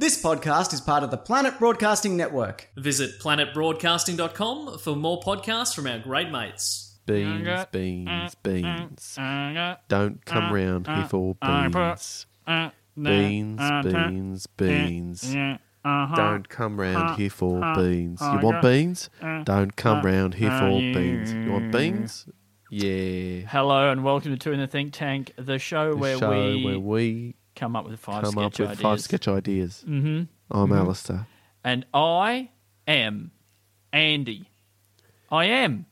This podcast is part of the Planet Broadcasting Network. Visit planetbroadcasting.com for more podcasts from our great mates. Beans, beans, beans. Uh, uh, Don't come round uh, here for beans. Beans, beans, beans. Don't come round here for beans. You want beans? Don't come round here for beans. You want beans? Yeah. Hello and welcome to Two in the Think Tank, the show The where show we where we come up with five come up sketch with ideas. five sketch ideas. Mm-hmm. I'm Alistair. And I am Andy. I am.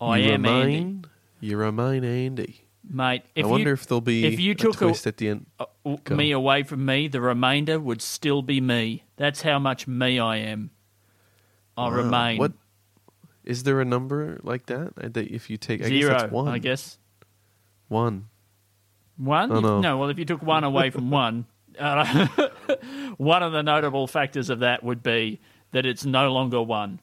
I you am Andy, remain, You remain Andy. mate. If I wonder you, if there'll be if you took a- twist at the end. uh, Go. me away from me, the remainder would still be me. That's how much me I am. I Wow. remain What is there a number like that? Uh, That if you take I zero. guess that's one. I guess One. One. Oh, no. no, well, if you took one away from one, uh, one of the notable factors of that would be that it's no longer one.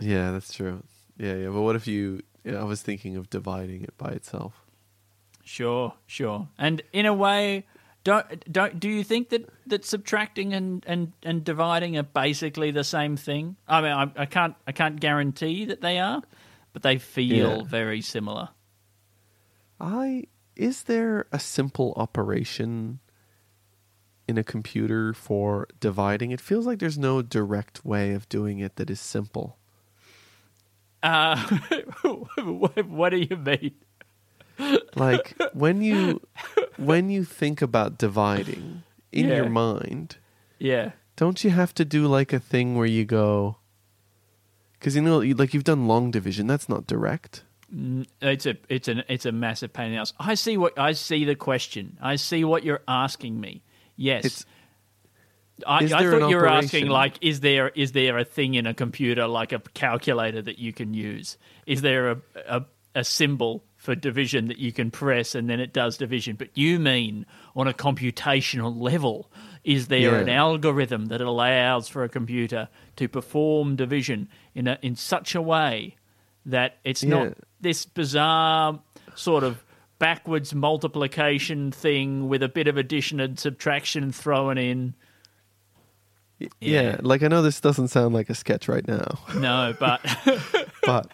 Yeah, that's true. Yeah, yeah. But what if you? Yeah, I was thinking of dividing it by itself. Sure, sure. And in a way, don't don't do you think that, that subtracting and, and, and dividing are basically the same thing? I mean, I, I can't I can't guarantee that they are, but they feel Yeah. very similar. I is there a simple operation in a computer for dividing? It feels like there's no direct way of doing it that is simple. Uh, what, what do you mean? Like when you when you think about dividing in Yeah. your mind, Yeah, don't you have to do like a thing where you go because you know like you've done long division that's not direct it's a it's an it's a massive pain in the ass. I see what I see the question. I see what you're asking me. Yes. It's- I, I thought you were asking like, is there is there a thing in a computer like a calculator that you can use? Is there a a, a symbol for division that you can press and then it does division? But you mean on a computational level? Is there Yeah. an algorithm that allows for a computer to perform division in a, in such a way that it's Yeah. not this bizarre sort of backwards multiplication thing with a bit of addition and subtraction thrown in? yeah. Yeah. like i know this doesn't sound like a sketch right now No, but but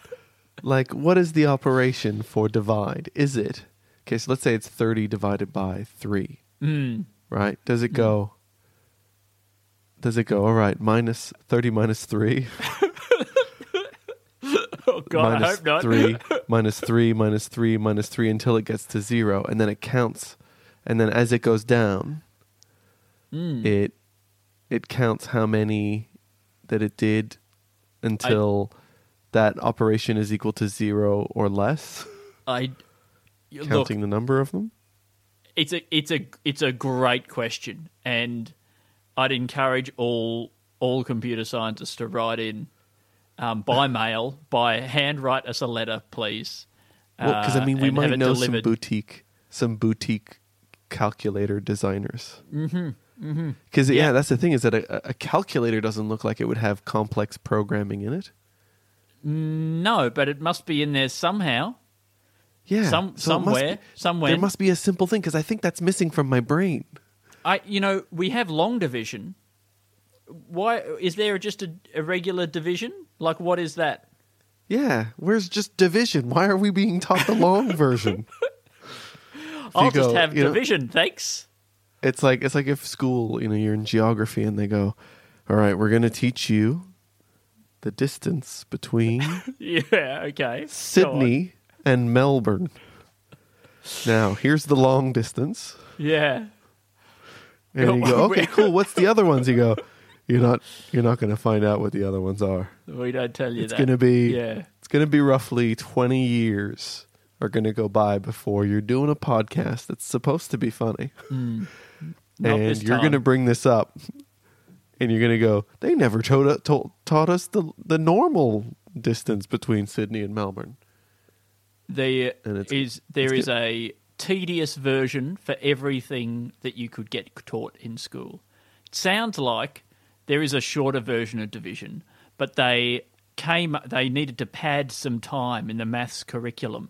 like what is the operation for divide is it okay so let's say it's 30 divided by 3 Hmm. right does it go does it go all right minus 30 minus 3 oh god, I hope not. 3 minus 3 minus 3 minus 3 until it gets to 0 and then it counts and then as it goes down Hmm. it it counts how many that it did until that operation is equal to 0 or less I look, counting the number of them it's a it's a it's a great question, and I'd encourage all all computer scientists to write in um, by mail, by hand write us a letter, please. because i uh, mean we might know some boutique some boutique calculator designers mm-hmm, because yeah. Yeah. that's the thing is that a, a calculator doesn't look like it would have complex programming in it No, but it must be in there somehow. yeah Some- so somewhere- be- somewhere. there must be a simple thing because i think that's missing from my brain I, you know, we have long division. Why is there just a, a regular division? Like, what is that? Yeah, where's just division? Why are we being taught the long version? I'll you just go, have you know- division, thanks. It's like it's like if school, you know, you're in geography and they go, "All right, we're going to teach you the distance between Yeah, okay. Sydney and Melbourne." Now, here's the long distance. Yeah. And you go, "Okay, cool. What's the other ones?" You go, "You're not you're not going to find out what the other ones are. We don't tell you It's that. going to be Yeah. it's going to be roughly 20 years are going to go by before you're doing a podcast that's supposed to be funny. Hmm. Not and you're going to bring this up, and you're going to go. They never taught, taught taught us the the normal distance between Sydney and Melbourne. There is there is a tedious version for everything that you could get taught in school. It sounds like there is a shorter version of division, but they came they needed to pad some time in the maths curriculum,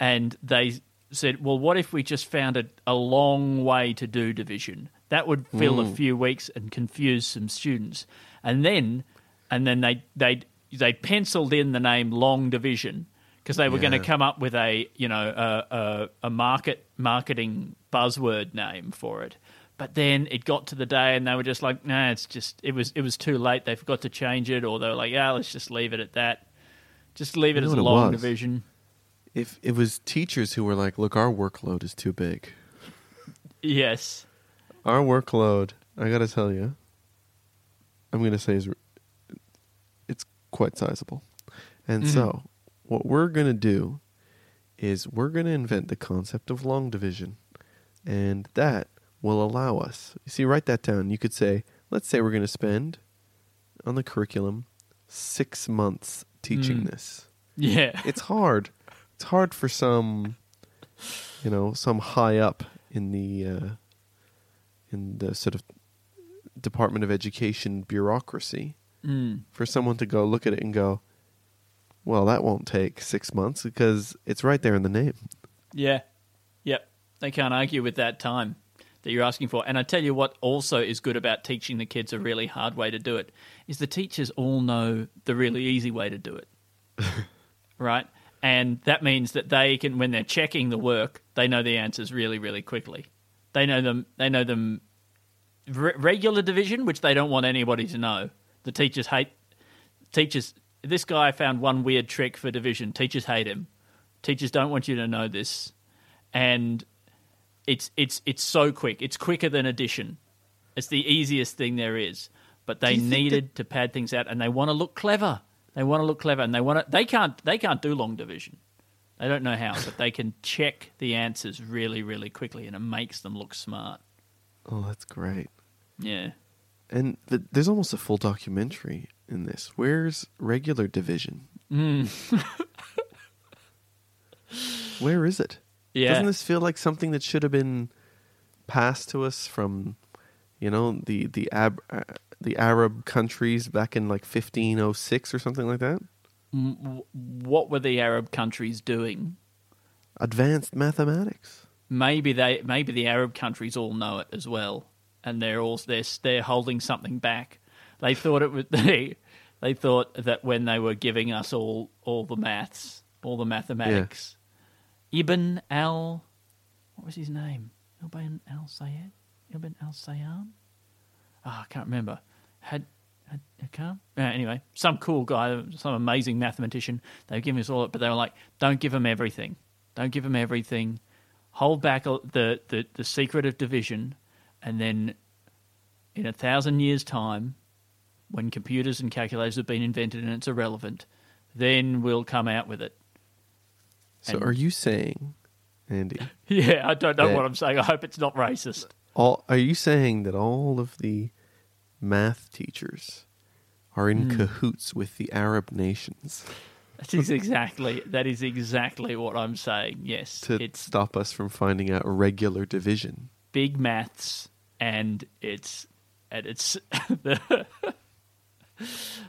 and they said, "Well, what if we just found a, a long way to do division? That would fill a mm. few weeks and confuse some students." And then, and then they they they penciled in the name long division because they were going to come up with a you know a, a, a market marketing buzzword name for it. But then it got to the day, and they were just like, "Nah, it's just it was it was too late. They forgot to change it, or they were like, yeah, let's just leave it at that. Just leave it You as a what it long was? division." If it was teachers who were like, "Look, our workload is too big. Yes. Our workload, I got to tell you, I'm going to say is it's quite sizable." And mm-hmm. so, what we're going to do is we're going to invent the concept of long division, and that will allow us. You see, write that down. You could say, let's say we're going to spend on the curriculum six months teaching this. Yeah. It's hard. It's hard for some, you know, some high up in the uh, in the sort of Department of Education bureaucracy Mm. for someone to go look at it and go, well, that won't take six months because it's right there in the name. Yeah. Yep. They can't argue with that time that you're asking for. And I tell you what also is good about teaching the kids a really hard way to do it is the teachers all know the really easy way to do it. right? And that means that they can when they're checking the work, they know the answers really really quickly. They know them they know them re- regular division which they don't want anybody to know. The teachers hate teachers this guy found one weird trick for division. Teachers hate him. Teachers don't want you to know this. And it's it's it's so quick. It's quicker than addition. It's the easiest thing there is. But they needed to pad things out and they want to look clever. They want to look clever and they want to they can't they can't do long division. They don't know how, but they can check the answers really really quickly and it makes them look smart. Oh, that's great. Yeah. And th- there's almost a full documentary in this. Where's regular division? Mm. Where is it? Yeah. Doesn't this feel like something that should have been passed to us from, you know, the the Ab- uh, the Arab countries back in like 1506 or something like that? what were the Arab countries doing? Advanced mathematics. maybe they maybe the Arab countries all know it as well, and they're all they're they're holding something back. They thought it was they they thought that when they were giving us all all the maths, all the mathematics, Ibn al what was his name? Ibn al Sayyid, Ibn al Sayyad. Ah, I can't remember. Had had Hakam? Uh, anyway, some cool guy, some amazing mathematician. They were giving us all it, but they were like, "Don't give them everything. Don't give them everything. Hold back the the, the secret of division, and then in a thousand years' time, when computers and calculators have been invented and it's irrelevant, then we'll come out with it." So are you saying, Andy, Yeah, I don't know what I'm saying. I hope it's not racist. all are you saying that all of the math teachers are in Hmm. cahoots with the Arab nations That is exactly that is exactly what I'm saying. Yes, to it's stop us from finding out regular division? big maths and it's and it's the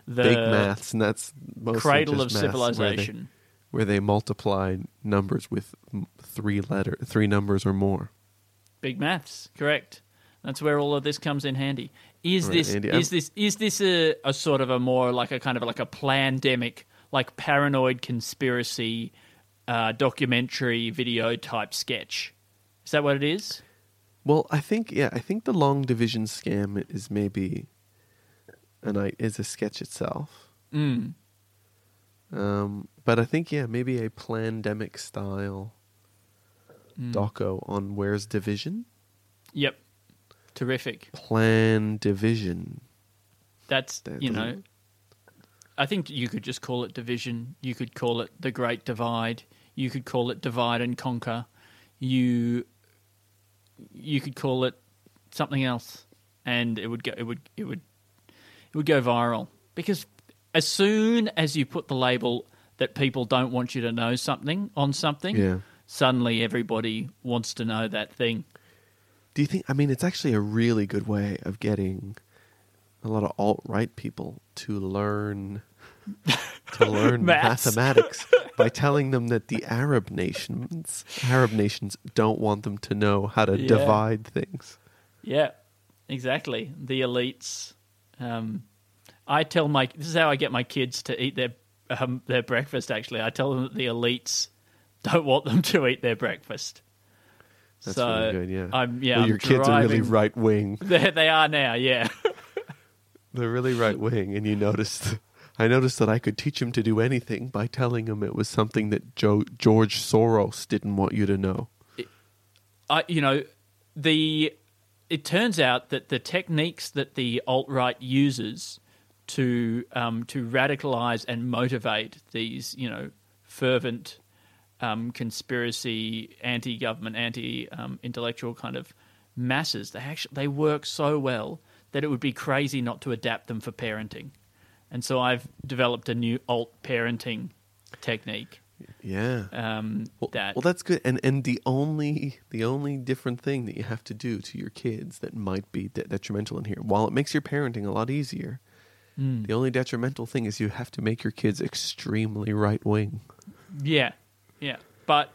the Big maths, and that's mostly cradle of just maths where they- civilization. Where they multiply numbers with three letter three numbers or more. Big maths, correct. That's where all of this comes in handy. Is Right, this Andy, is I'm- this is this a, a sort of a more like a kind of like a pandemic, like paranoid conspiracy uh, documentary video type sketch? Is that what it is? Well, I think yeah, I think the long division scam is maybe an I is a sketch itself. Mm. Um, but I think yeah, maybe a pandemic style Mm. doco on where's division. Yep. Terrific. Plan division. That's That you know. I think you could just call it division. You could call it the Great Divide. You could call it divide and conquer. You you could call it something else, and it would go. It would. It would. It would go viral because as soon as you put the label that people don't want you to know something on something, Yeah. suddenly everybody wants to know that thing. Do you think? I mean, it's actually a really good way of getting a lot of alt right people to learn to learn mathematics by telling them that the Arab nations Arab nations don't want them to know how to Yeah. divide things. Yeah, exactly. The elites. Um, I tell my this is how I get my kids to eat their um, their breakfast. Actually, I tell them that the elites don't want them to eat their breakfast. That's so really good. Yeah. I'm yeah. Well, I'm your kids are really right wing. They are now. Yeah. They're really right wing, and you noticed. I noticed that I could teach him to do anything by telling him it was something that Joe, George Soros didn't want you to know. I, you know, the it turns out that the techniques that the alt right uses to um, to radicalize and motivate these, you know, fervent um, conspiracy, anti-government, anti-intellectual kind of masses, they actually they work so well that it would be crazy not to adapt them for parenting. And so I've developed a new alt parenting technique. Yeah. Um, Well, that well, that's good. And and the only the only different thing that you have to do to your kids that might be de- detrimental in here, while it makes your parenting a lot easier, Hmm. the only detrimental thing is you have to make your kids extremely right wing. Yeah, yeah. But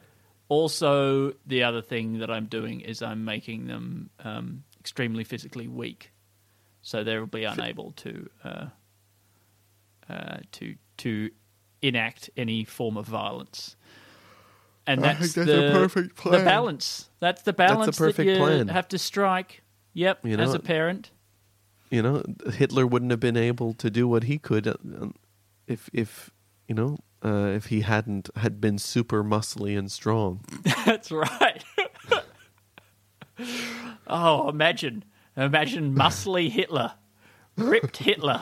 also, the other thing that I'm doing is I'm making them um, extremely physically weak, so they'll be unable to uh, uh, to to enact any form of violence. And that's, that's a the, perfect The balance. That's the balance perfect that you plan. have to strike. Yep, You as a parent. You know, Hitler wouldn't have been able to do what he could uh, if if you know uh, if he hadn't had been super muscly and strong. That's right. oh, imagine, imagine muscly Hitler, ripped Hitler,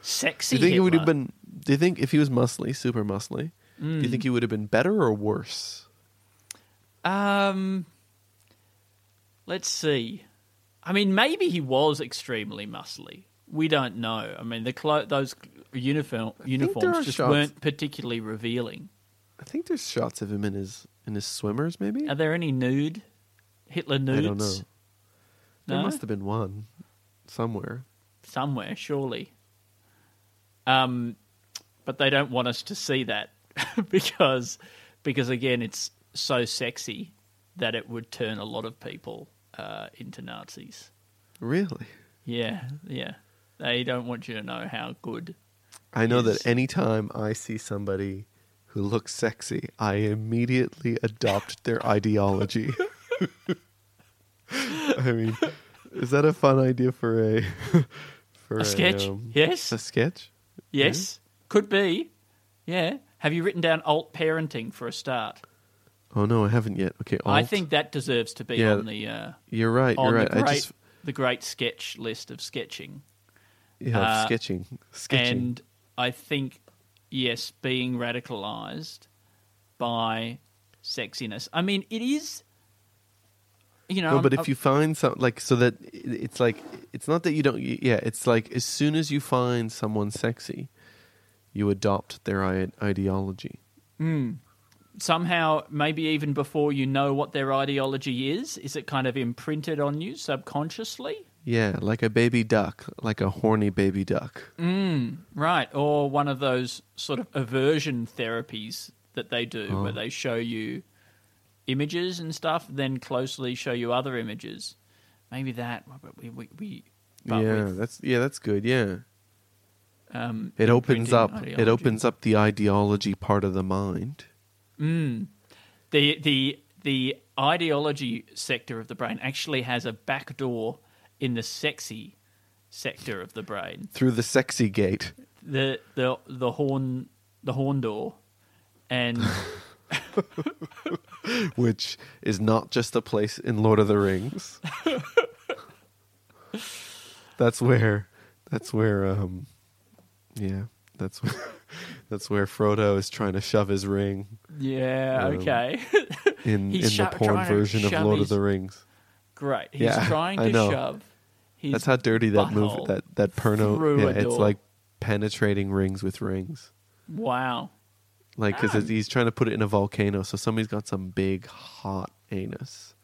sexy. Do you think he would have been? Do you think if he was muscly, super muscly, do you think he would have been better or worse? Um, let's see. I mean, maybe he was extremely muscly. We don't know. I mean, the clo- those uniform uniforms just shots. weren't particularly revealing. I think there's shots of him in his in his swimmers. Maybe Are there any nude Hitler nudes? I don't know. There No? must have been one somewhere. somewhere, surely. Um, but they don't want us to see that because, because again, it's so sexy that it would turn a lot of people uh, into Nazis. Really? Yeah, yeah. They don't want you to know how good. I know that anytime I see somebody who looks sexy, I immediately adopt their ideology. I mean, is that a fun idea for a for A sketch? um, Yes. a sketch? Yes, could be. Yeah. Have you written down alt parenting for a start? Oh no, I haven't yet. Okay, I think that deserves to be Yeah, on the uh, you're right. You're right. the great I just the great sketch list of sketching. yeah, uh, sketching, sketching. And I think, yes, being radicalized by sexiness. I mean, it is, you know. No, but I'm- if you find some like so that it's like it's not that you don't yeah it's like as soon as you find someone sexy, you adopt their ideology. Somehow, maybe even before you know what their ideology is, is it kind of imprinted on you subconsciously? Yeah, like a baby duck, like a horny baby duck. Right. Or one of those sort of aversion therapies that they do Oh. where they show you images and stuff, then closely show you other images. Maybe that. We, we, we, but yeah, with, that's yeah, that's good. Yeah, um, it opens up. It opens up the ideology part of the mind. The the the ideology sector of the brain actually has a back door in the sexy sector of the brain. through the sexy gate. The the the horn the horn door, and which is not just a place in Lord of the Rings. that's where that's where um yeah, that's where that's where Frodo is trying to shove his ring yeah, Um, okay, in in sho- the porn version of Lord his- of the Rings. Great. He's Yeah, trying I to know. shove That's how dirty that move that that through Yeah, it's door. like penetrating rings with rings. Wow. Like Ah. because he's trying to put it in a volcano, so somebody's got some big hot anus,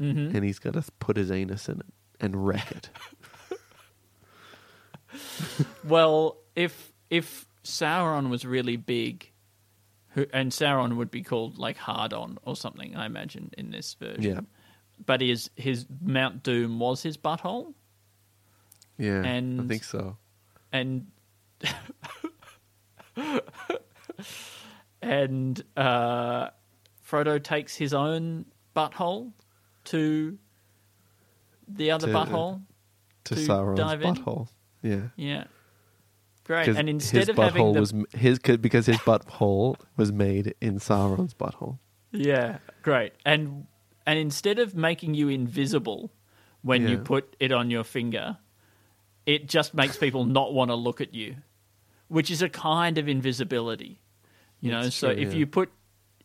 Mm-hmm. and he's got to put his anus in it and wreck it. Well, if if Sauron was really big, who, and Sauron would be called like Hardon or something, I imagine in this version. Yeah. But his his Mount Doom was his butthole, Yeah, and, I think so. and and uh, Frodo takes his own butthole to the other To- butthole. To To Sauron's butthole. Yeah, Yeah, great. And instead his of having the was his 'cause- because his butthole was made in Sauron's butthole. Yeah, great. And and instead of making you invisible when you put it on your finger, it just makes people not want to look at you, which is a kind of invisibility. You know, That's so true, if yeah. you put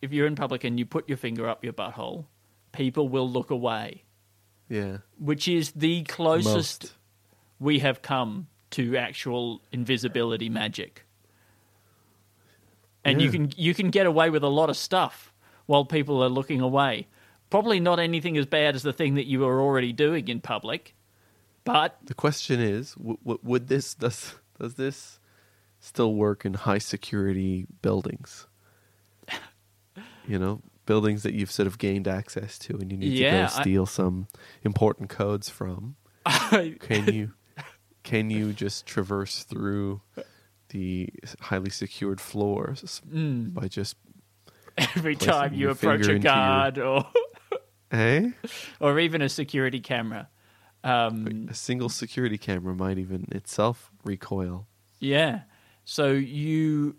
if you're in public and you put your finger up your butthole, people will look away, Yeah, which is the closest most. we have come to actual invisibility magic. And you can you can get away with a lot of stuff while people are looking away. Probably not anything as bad as the thing that you are already doing in public, but The question is, w- w- would this does does this still work in high security buildings? You know, buildings that you've sort of gained access to, and you need Yeah, to go steal some important codes from. Can you can you just traverse through the highly secured floors Mm. by just every time you approach a into your- guard or hey or even a security camera. Um, a single security camera might even itself recoil. Yeah. So you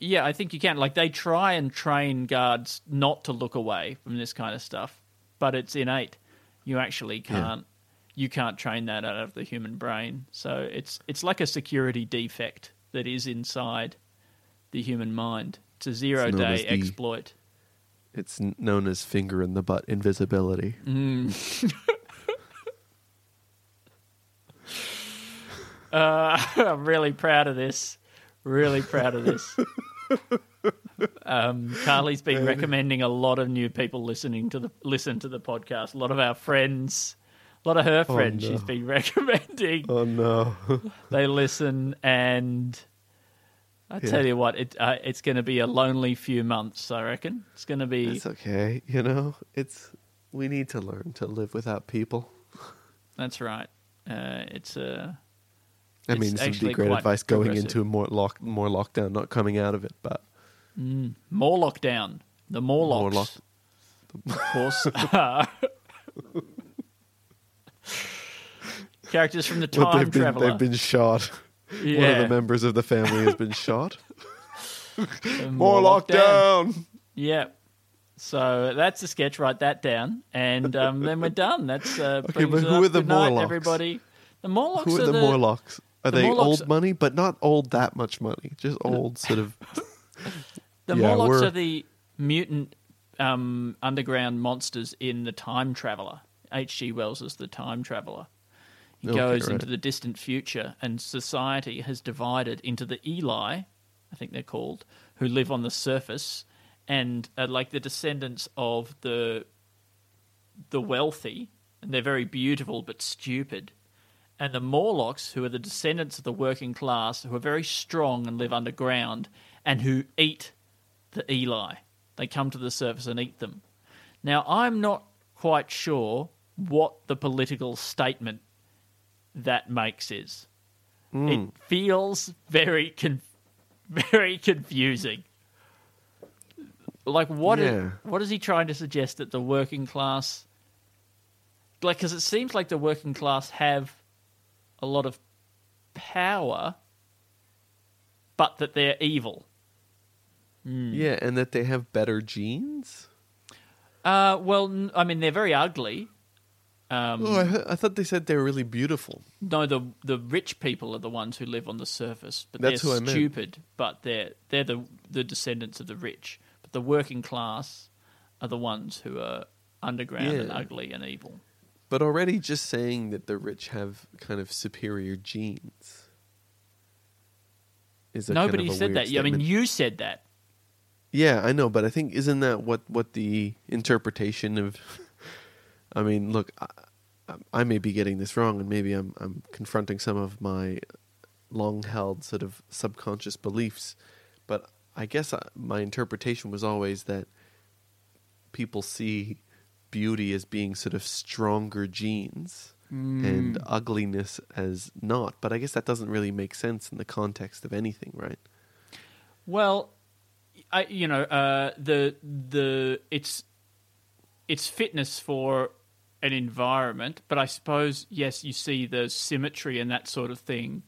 Yeah, I think you can. Like they try and train guards not to look away from this kind of stuff, but it's innate. You actually can't you can't train that out of the human brain. So it's it's like a security defect that is inside the human mind. It's a zero it's day the- exploit. It's known as finger in the butt invisibility. Uh, I'm really proud of this. Really proud of this. Um, Carly's been recommending a lot of new people listening to the listen to the podcast. A lot of our friends, lot of her friends, no. she's been recommending. Oh no! They listen, and I Yeah. tell you what, it uh, it's going to be a lonely few months. I reckon it's going to be. it's okay. You know, it's we need to learn to live without people. That's right. Uh, it's a. I It's mean, this would be great advice going into more lock, more lockdown, not coming out of it, but More lockdown. The Morlocks, More lock- of course. are Characters from the Time they've been Traveler. they've been shot. yeah. One of the members of the family has been shot. The More lockdown. Yeah. So that's the sketch. Write that down, and um, then we're done. That's uh, Okay, but who are the Good night, Morlocks? everybody? The Morlocks Who are the, the Morlocks? Are the they Morlocks- old money, but not old that much money? Just old, sort of. The Yeah, Morlocks we're- are the mutant um, underground monsters in The Time Traveler. H.G. Wells is the Time Traveler. He Okay, goes right. into the distant future, and society has divided into the Eli, I think they're called, who live on the surface and are like the descendants of the the wealthy, and they're very beautiful but stupid. And the Morlocks, who are the descendants of the working class, who are very strong and live underground, and who eat the Eli. They come to the surface and eat them. Now, I'm not quite sure what the political statement that makes is. It feels very con- very confusing. Like what? is- Yeah. what is he trying to suggest that the working class? Like, because it seems like the working class have a lot of power, but that they're evil. Yeah, and that they have better genes. Uh, well, I mean, they're very ugly. Um, Oh, I, he- I thought they said they were really beautiful. No, the the rich people are the ones who live on the surface, but That's they're who I meant. stupid. But they're they're the the descendants of the rich. But the working class are the ones who are underground and ugly and evil. But already just saying that the rich have kind of superior genes is a kind of Nobody said that. Yeah, I mean, you said that. Yeah, I know, but I think isn't that what what the interpretation of? I mean, look, I, I may be getting this wrong, and maybe I'm I'm confronting some of my long held sort of subconscious beliefs, but I guess I, my interpretation was always that people see beauty as being sort of stronger genes and ugliness as not. But I guess that doesn't really make sense in the context of anything, right? Well, I you know uh, the the it's it's fitness for an environment, but I suppose yes, you see the symmetry and that sort of thing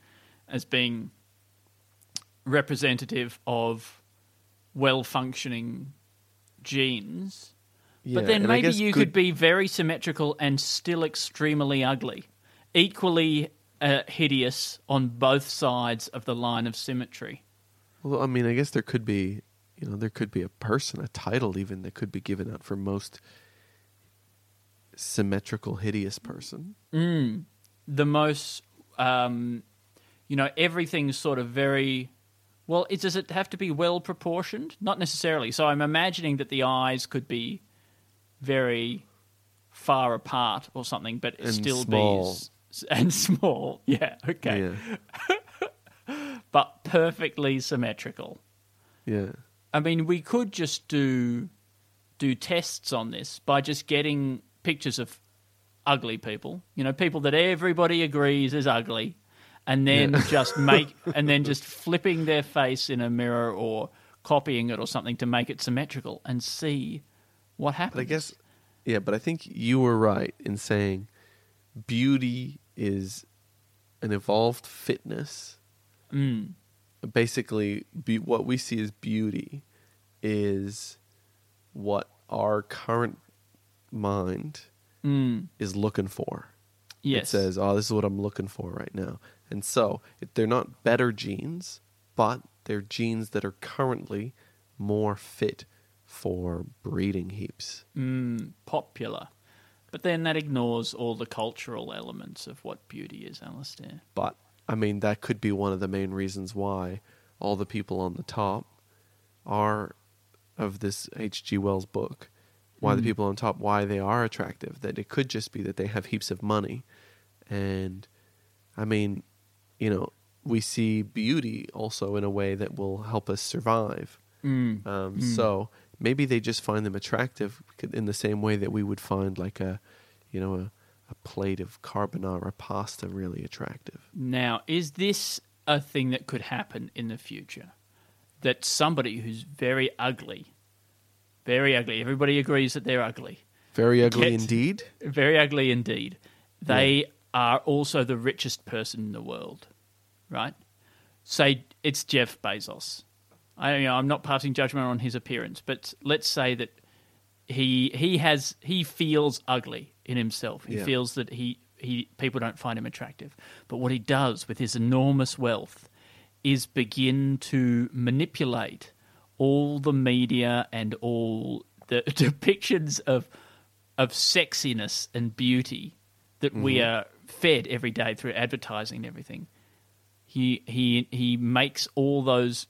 as being representative of well functioning genes. Yeah, but then maybe you good- could be very symmetrical and still extremely ugly, equally uh, hideous on both sides of the line of symmetry. Well, I mean, I guess there could be, you know, there could be a person, a title even that could be given out for most symmetrical, hideous person. the most um, you know everything's sort of very well it, does it have to be well proportioned? Not necessarily. So i'm imagining that the eyes could be very far apart or something but And still small. be s- and small. Yeah okay. Yeah, but perfectly symmetrical. Yeah, I mean, we could just do do tests on this by just getting pictures of ugly people, you know, people that everybody agrees is ugly, and then just make and then just flipping their face in a mirror or copying it or something to make it symmetrical and see what happens. But I guess, yeah, but I think you were right in saying beauty is an evolved fitness. Mm. Basically, be, what we see as beauty is what our current mind Mm. is looking for. yes, It says, "Oh, this is what I'm looking for right now." And so, they're not better genes, but they're genes that are currently more fit for breeding heaps. mm, popular, but then that ignores all the cultural elements of what beauty is, Alistair. But I mean, that could be one of the main reasons why all the people on the top are of this H.G. Wells book. Why the people on top, why they are attractive. That it could just be that they have heaps of money, and I mean, you know, we see beauty also in a way that will help us survive. Mm. Um, So maybe they just find them attractive in the same way that we would find like a, you know, a, a plate of carbonara pasta really attractive. Now, is this a thing that could happen in the future? That somebody who's very ugly, very ugly, everybody agrees that they're ugly, Very ugly indeed. very ugly indeed, they are also the richest person in the world, right? Say it's Jeff Bezos. I, you know, I'm not passing judgment on his appearance, but let's say that he he has he feels ugly in himself. He Yeah. feels that he, he people don't find him attractive. But what he does with his enormous wealth is begin to manipulate all the media and all the depictions of of sexiness and beauty that we mm-hmm. are fed every day through advertising and everything. He he he makes all those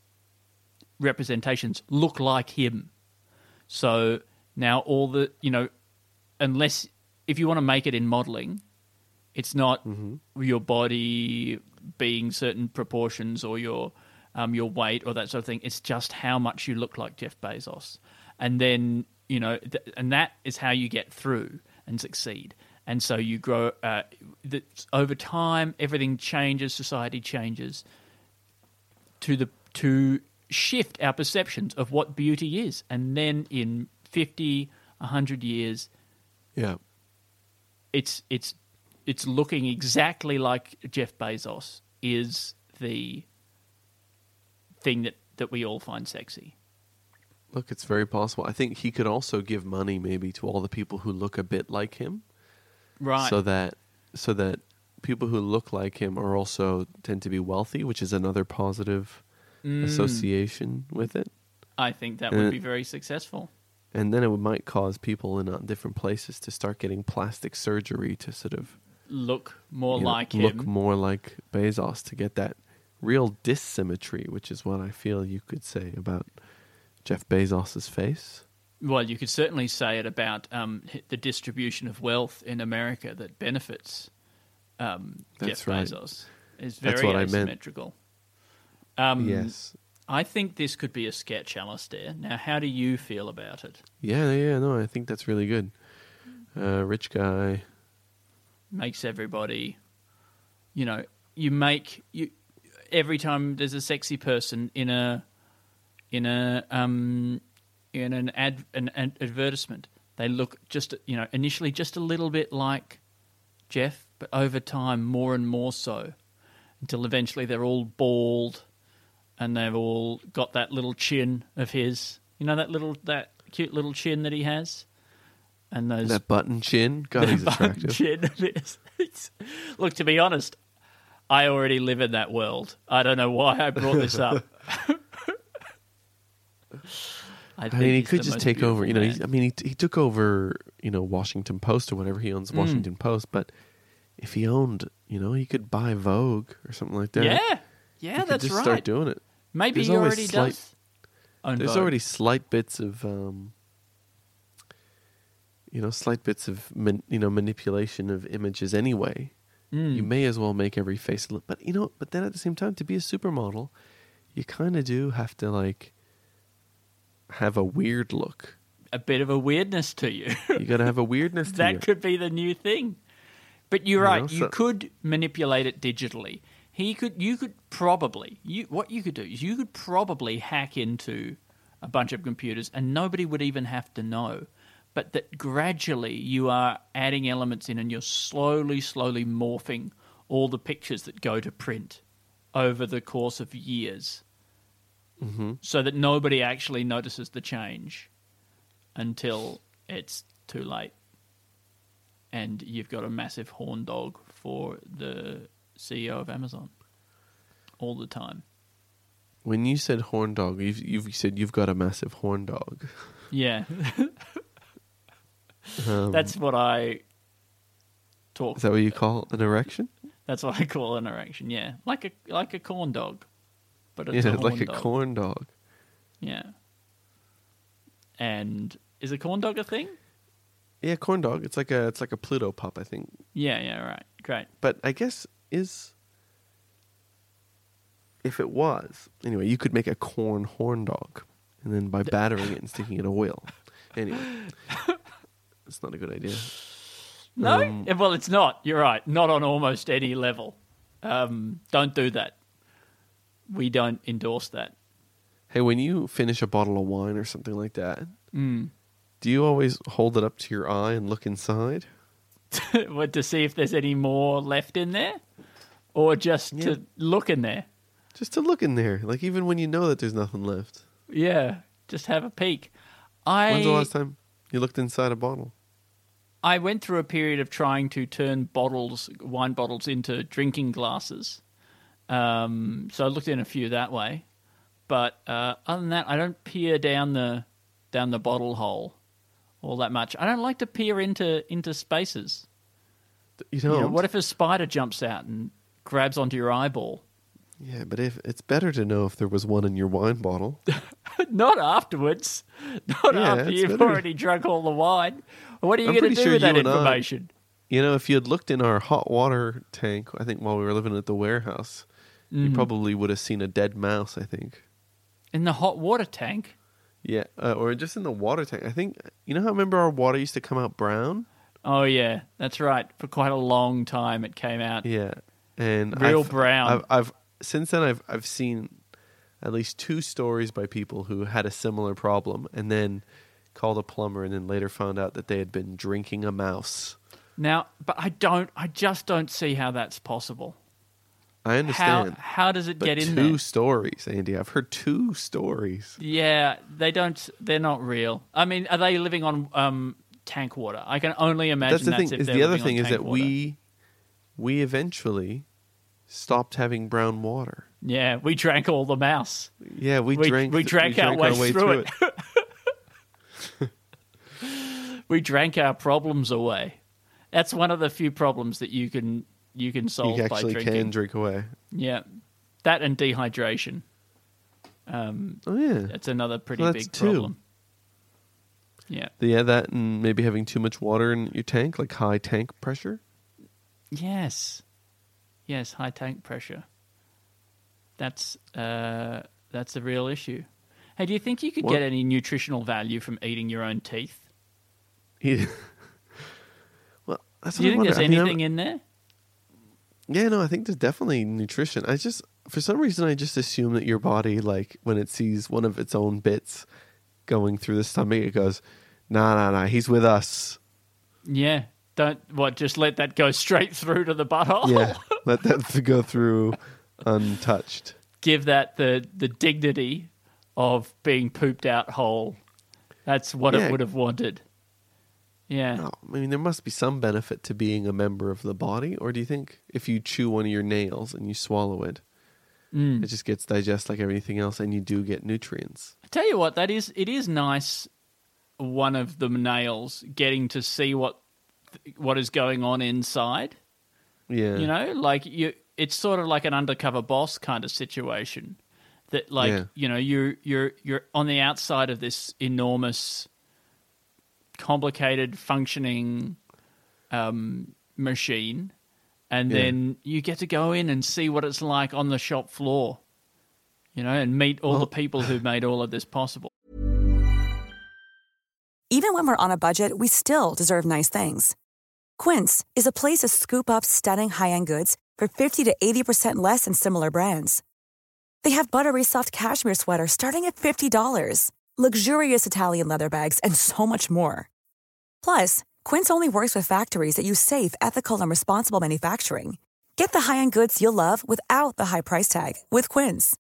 representations look like him. So now all the you know, unless if you want to make it in modeling, it's not mm-hmm. your body being certain proportions or your um, your weight or that sort of thing. It's just how much you look like Jeff Bezos, and then you know, th- and that is how you get through and succeed. And so you grow. Uh, that over time, everything changes. Society changes to the to shift our perceptions of what beauty is, and then in 50, 100 years, Yeah. it's it's it's looking exactly like Jeff Bezos is the thing that, that we all find sexy. Look, it's very possible. I think he could also give money maybe to all the people who look a bit like him. Right. So that so that people who look like him are also tend to be wealthy, which is another positive Mm. association with it. I think that would Uh, be very successful. and then it might cause people in uh, different places to start getting plastic surgery to sort of Look more you know, like look more like Bezos to get that real dissymmetry, which is what I feel you could say about Jeff Bezos's face. Well, you could certainly say it about um, the distribution of wealth in America that benefits um, That's Jeff right. Bezos. It's That's very what I meant. asymmetrical. Um, yes. I think this could be a sketch, Alistair. Now, how do you feel about it? Yeah, yeah, no, I think that's really good. Uh, rich guy. Makes everybody, you know, you make you every time there's a sexy person in a in a um in an ad an, an advertisement, they look just you know initially just a little bit like Jeff, but over time more and more so, until eventually they're all bald, and they've all got that little chin of his. You know that little that cute little chin that he has, and those That button chin. God, he's attractive. chin of his. It's- Look, to be honest, I already live in that world. I don't know why I brought this up. I, I mean, he could just take over. You know. I mean, he, he took over. You know, Washington Post or whatever. He Mm. owns Washington Post, but if he owned, you know, he could buy Vogue or something like that. yeah, yeah, that's just right. Start doing it. Maybe There's he already slight- does. There's Vogue. already slight bits of, um, you know, slight bits of man, you know manipulation of images anyway. Mm. You may as well make every face look. But you know, but then at the same time, to be a supermodel, you kind of do have to like have a weird look. a bit of a weirdness to you. You got to have a weirdness to that you. could be the new thing. But you're You right. know, you could manipulate it digitally. He could. You could probably. You what you could do is you could probably hack into a bunch of computers and nobody would even have to know. But that gradually you are adding elements in and you're slowly, slowly morphing all the pictures that go to print over the course of years, mm-hmm. so that nobody actually notices the change until it's too late and you've got a massive horn dog for the CEO of Amazon all the time. When you said horn dog, you've, you've said you've got a massive horn dog. Yeah, Um, that's what I talk. is that what you call an erection? That's what I call an erection. Yeah, like a like a corn dog, but it's yeah, a like a dog. corn dog. Yeah, and is a corn dog a thing? Yeah, corn dog. It's like a it's like a Pluto pup, I think. Yeah, yeah, right, great. But I guess is if it was anyway, you could make a corn horn dog, and then by battering it and sticking it in oil. Anyway, it's not a good idea. No, Um, Eh, well, it's not. You're right. Not on almost any level. Um, don't do that. We don't endorse that. Hey, when you finish a bottle of wine or something like that, Mm. do you always hold it up to your eye and look inside? what to see if there's any more left in there, or just Yeah. to look in there. Just to look in there, like even when you know that there's nothing left. Yeah, just have a peek. I When's the last time you looked inside a bottle? I went through a period of trying to turn bottles, wine bottles, into drinking glasses. Um, so I looked in a few that way, but uh, other than that, I don't peer down the down the bottle hole all that much. I don't like to peer into into spaces. You You know, what if a spider jumps out and grabs onto your eyeball? Yeah, but if it's better to know if there was one in your wine bottle. Not afterwards. Not Yeah, after you've already drunk all the wine. What are you I'm going to do sure with that you I- information? You know, if you had looked in our hot water tank, I think while we were living at the warehouse, Mm. you probably would have seen a dead mouse. I think. In the hot water tank? Yeah, uh, or just in the water tank. I think you know how I remember our water used to come out brown. Oh yeah, that's right. For quite a long time, it came out. Yeah, and Real I've, brown. I've, I've since then I've I've seen at least two stories by people who had a similar problem, and then called a plumber, and then later found out that they had been drinking a mouse. Now, but I don't. I just don't see how that's possible. I understand. how does it but get in two there? stories, Andy. I've heard two stories. Yeah, they don't. They're not real. I mean, are they living on um, tank water? I can only imagine That's the that's thing. if Is the other thing is that water. we we eventually stopped having brown water. Yeah, we drank all the mouse. Yeah, we, We- drank. we th- drank our way through it. we drank our problems away. That's one of the few problems that you can you can solve you by actually drinking. can drink away. Yeah, that and dehydration. Um, Oh yeah, that's another pretty that's big two. problem. Yeah, yeah. That and maybe having too much water in your tank, like high tank pressure. yes, yes, high tank pressure. That's uh, that's a real issue. Hey, do you think you could What- get any nutritional value from eating your own teeth? Yeah. well, that's Do you I think wonder. there's I mean, I'm- anything in there? Yeah, no, I think there's definitely nutrition. I just, for some reason, I just assume that your body, like when it sees one of its own bits going through the stomach, it goes, "Nah, nah, nah, he's with us." Yeah. Don't what? Just let that go straight through to the butthole. Yeah, let that go through untouched. Give that the the dignity of being pooped out whole. That's what Yeah. it would have wanted. Yeah. No, I mean, there must be some benefit to being a member of the body, or do you think if you chew one of your nails and you swallow it, Mm. it just gets digested like everything else, and you do get nutrients? I tell you what, that is it is nice. One of the nails getting to see what what is going on inside. Yeah, You know, like you, it's sort of like an undercover boss kind of situation. That like Yeah. you know you're you're you're on the outside of this enormous, complicated functioning um, machine, and Yeah. then you get to go in and see what it's like on the shop floor. You know, and meet all Well- the people who made all of this possible. Even when we're on a budget, we still deserve nice things. Quince is a place to scoop up stunning high-end goods for 50 to 80% less than similar brands. They have buttery soft cashmere sweaters starting at $50, luxurious Italian leather bags, and so much more. Plus, Quince only works with factories that use safe, ethical, and responsible manufacturing. Get the high-end goods you'll love without the high price tag with Quince.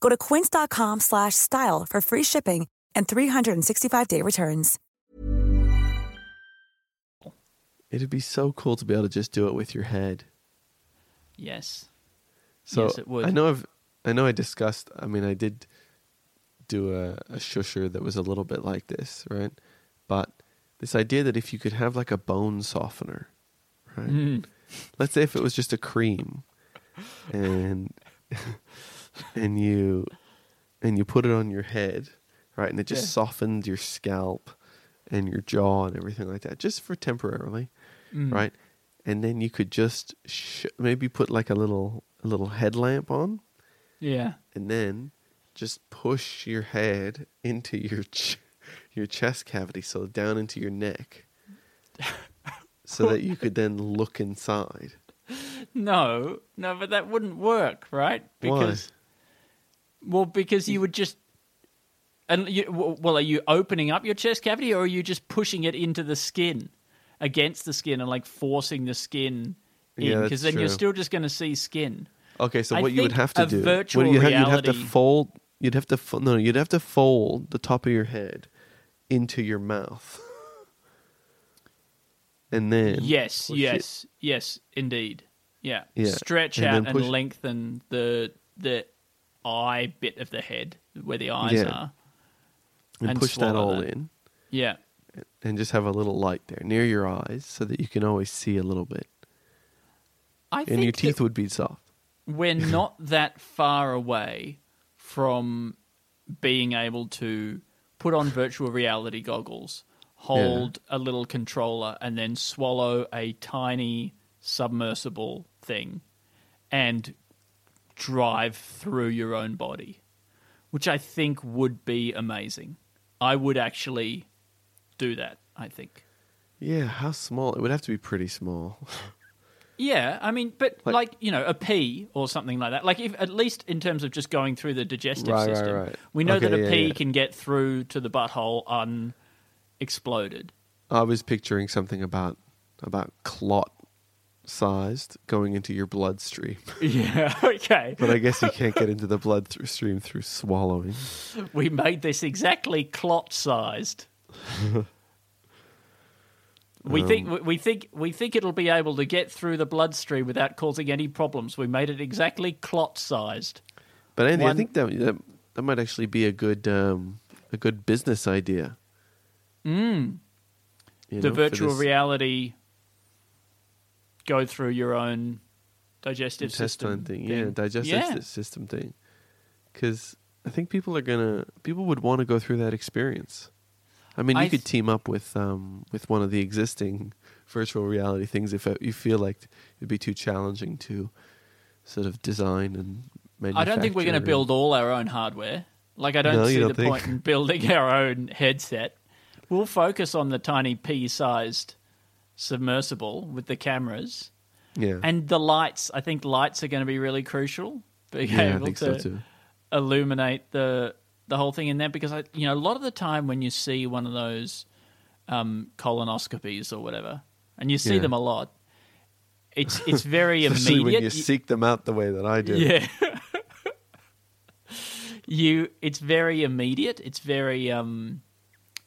Go to quince.com slash style for free shipping and 365-day returns. it'd be so cool to be able to just do it with your head. Yes. So Yes, it would. I know I've I know I discussed I mean I did do a, a shusher that was a little bit like this, right? But this idea that if you could have like a bone softener, right? Mm. Let's say if it was just a cream and and you and you put it on your head, right? And it just Yeah. softened your scalp and your jaw and everything like that, just for temporarily, Mm. right? And then you could just sh- maybe put like a little a little headlamp on, Yeah. and then just push your head into your ch- your chest cavity, so down into your neck, so that you could then look inside. No, no, but that wouldn't work, right? Why? Because well, because you would just and you, well, are you opening up your chest cavity or are you just pushing it into the skin, against the skin, and like forcing the skin in? Because then you're still just going to see skin. Okay, so I what you would have to do? virtual what you have, you'd have to fold. You'd have to no, you'd have to fold the top of your head into your mouth, and then yes, oh, push it- yes, yes, indeed. Yeah, Yeah, stretch and out and push- lengthen the the eye bit of the head where the eyes Yeah. are. and, and push that all that. in, Yeah. and just have a little light there near your eyes, so that you can always see a little bit, I and think your teeth would be soft. we're not that far away from being able to put on virtual reality goggles, hold a little controller, and then swallow a tiny submersible thing and drive through your own body, which I think would be amazing. I would actually do that, I think. Yeah, how small? It would have to be pretty small. Yeah, I mean, but like, Like- you know, a pea or something like that. Like, if at least in terms of just going through the digestive Right, right, system, right. we know Okay, that a yeah, pea yeah. can get through to the butthole unexploded. I was picturing something about about clot sized going into your bloodstream, Yeah, okay. but I guess you can't get into the bloodstream through swallowing. We made this exactly clot sized. We Um, think we think we think it'll be able to get through the bloodstream without causing any problems. We made it exactly clot sized. But Andy, I think that, that that might actually be a good um, a good business idea. You the know, virtual reality go through your own digestive system thing, yeah, digestive Yeah. system thing. Because I think people are gonna people would want to go through that experience. I mean, you I could team up with um, with one of the existing virtual reality things if uh, you feel like it'd be too challenging to sort of design and. I don't think we're going to build all our own hardware. Like I don't No, see don't the think? point in building our own headset. We'll focus on the tiny pea-sized submersible with the cameras Yeah, and the lights. I think lights are going to be really crucial. Being yeah, I able think to so too. illuminate the the whole thing in there because I, you know, a lot of the time when you see one of those um, colonoscopies or whatever, and you see Yeah. them a lot, it's it's very Especially immediate. when you seek them out the way that I do. Yeah. you it's very immediate. It's very um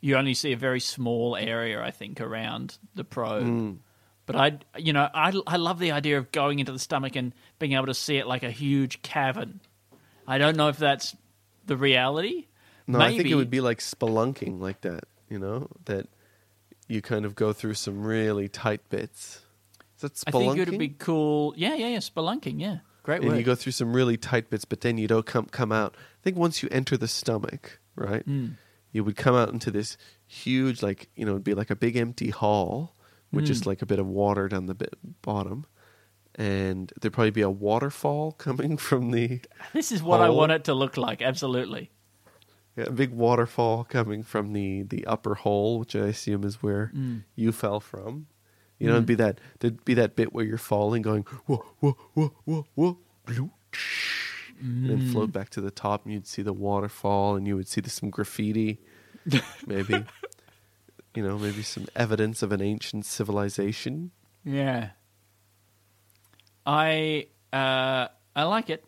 you only see a very small area I think around the probe. Mm. But I you know, I I love the idea of going into the stomach and being able to see it like a huge cavern. I don't know if that's the reality. No, I think it would be like spelunking, like that. You know, that you kind of go through some really tight bits. Is that I think it would be cool. Yeah, yeah, yeah, spelunking, yeah. Great and word. you go through some really tight bits, but then you don't come come out. I think once you enter the stomach, right, Mm. you would come out into this huge, like you know, it'd be like a big empty hall with Mm. just like a bit of water down the bottom, and there'd probably be a waterfall coming from the this is what I want it to look like, absolutely. yeah, a big waterfall coming from the the upper hole, which I assume is where Mm. you fell from. You know, it'd be that there'd be that bit where you're falling, going whoa whoa whoa whoa whoa, and then Mm. float back to the top, and you'd see the waterfall, and you would see some graffiti, maybe. you know, maybe some evidence of an ancient civilization. Yeah. I uh, I like it.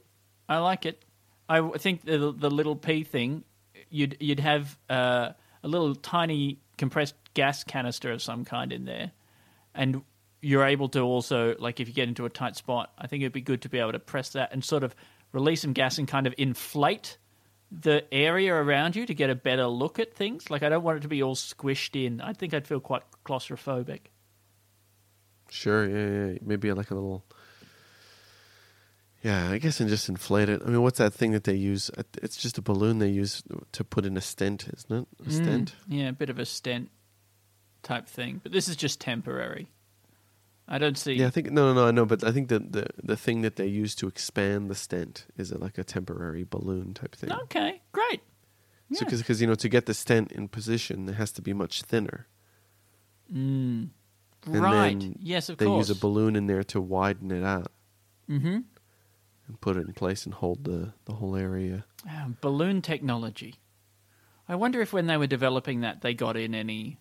I like it. I think the the little pea thing, you'd you'd have uh, a little tiny compressed gas canister of some kind in there, and you're able to also like if you get into a tight spot, I think it'd be good to be able to press that and sort of release some gas and kind of inflate the area around you to get a better look at things. Like I don't want it to be all squished in. I think I'd feel quite claustrophobic. Sure, yeah, yeah, maybe like a little. Yeah, I guess and just inflate it. I mean, what's that thing that they use? Uh, it's just a balloon they use to put in a stent, isn't it? A mm, stent. Yeah, a bit of a stent type thing. But this is just temporary. I don't see. Yeah, I think no, no, no. I know, but I think that the the thing that they use to expand the stent is it like a temporary balloon type thing. Okay, great. So yeah. because you know to get the stent in position, it has to be much thinner. Mm. And right. Yes, of they course. They use a balloon in there to widen it out mm-hmm. And put it in place and hold the the whole area. balloon technology. I wonder if when they were developing that, they got in any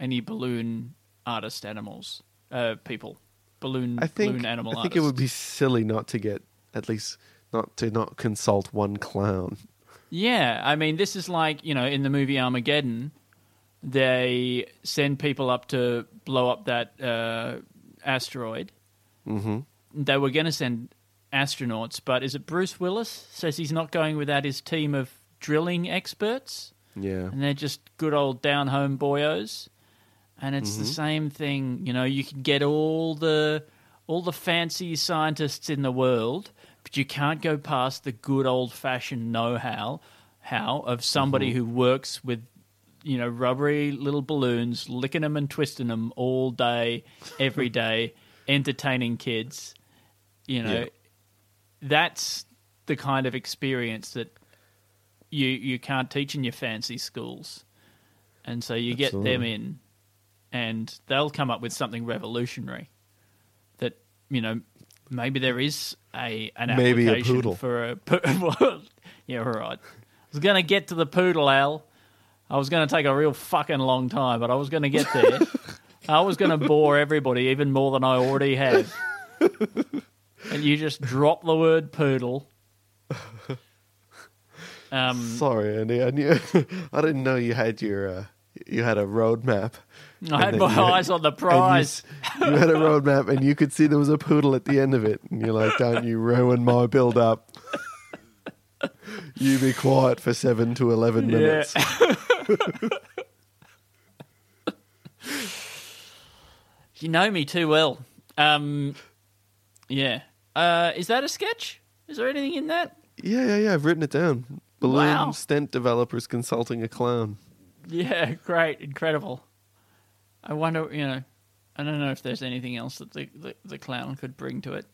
any balloon artist animals, uh, people, balloon I think balloon animal I think it would be silly not to get at least not to not consult one clown. Yeah, I mean, this is like you know in the movie Armageddon, they send people up to blow up that uh, asteroid. hmm They were going to send astronauts, but is it Bruce Willis says he's not going without his team of drilling experts, Yeah. and they're just good old down home boyos. And it's the mm-hmm. same thing, you know. You can get all the all the fancy scientists in the world, but you can't go past the good old fashioned know how how of somebody mm-hmm. who works with you know rubbery little balloons, licking them and twisting them all day, every day, entertaining kids. You know, Yeah. That's the kind of experience that you you can't teach in your fancy schools, and so you get them in, and they'll come up with something revolutionary. That you know, maybe there is a an Maybe a application poodle. for a po- yeah, right. I was gonna get to the poodle, Al. I was gonna take a real fucking long time, but I was gonna get there. I was gonna bore everybody even more than I already have. and you just drop the word poodle. Um, Sorry, Andy. I knew I didn't know you had your uh, you had a roadmap. I had my eyes on the and you prize. You, had a roadmap, and you could see there was a poodle at the end of it, and you're like, "Don't you ruin my build up." You be quiet for seven to eleven minutes. You know me too well. Um, yeah. Uh, is that a sketch? Is there anything in that? Yeah, yeah, yeah. I've written it down. Balloon Wow. stent developers consulting a clown. Yeah, great, incredible. I wonder, you know, I don't know if there's anything else that the, the, the clown could bring to it.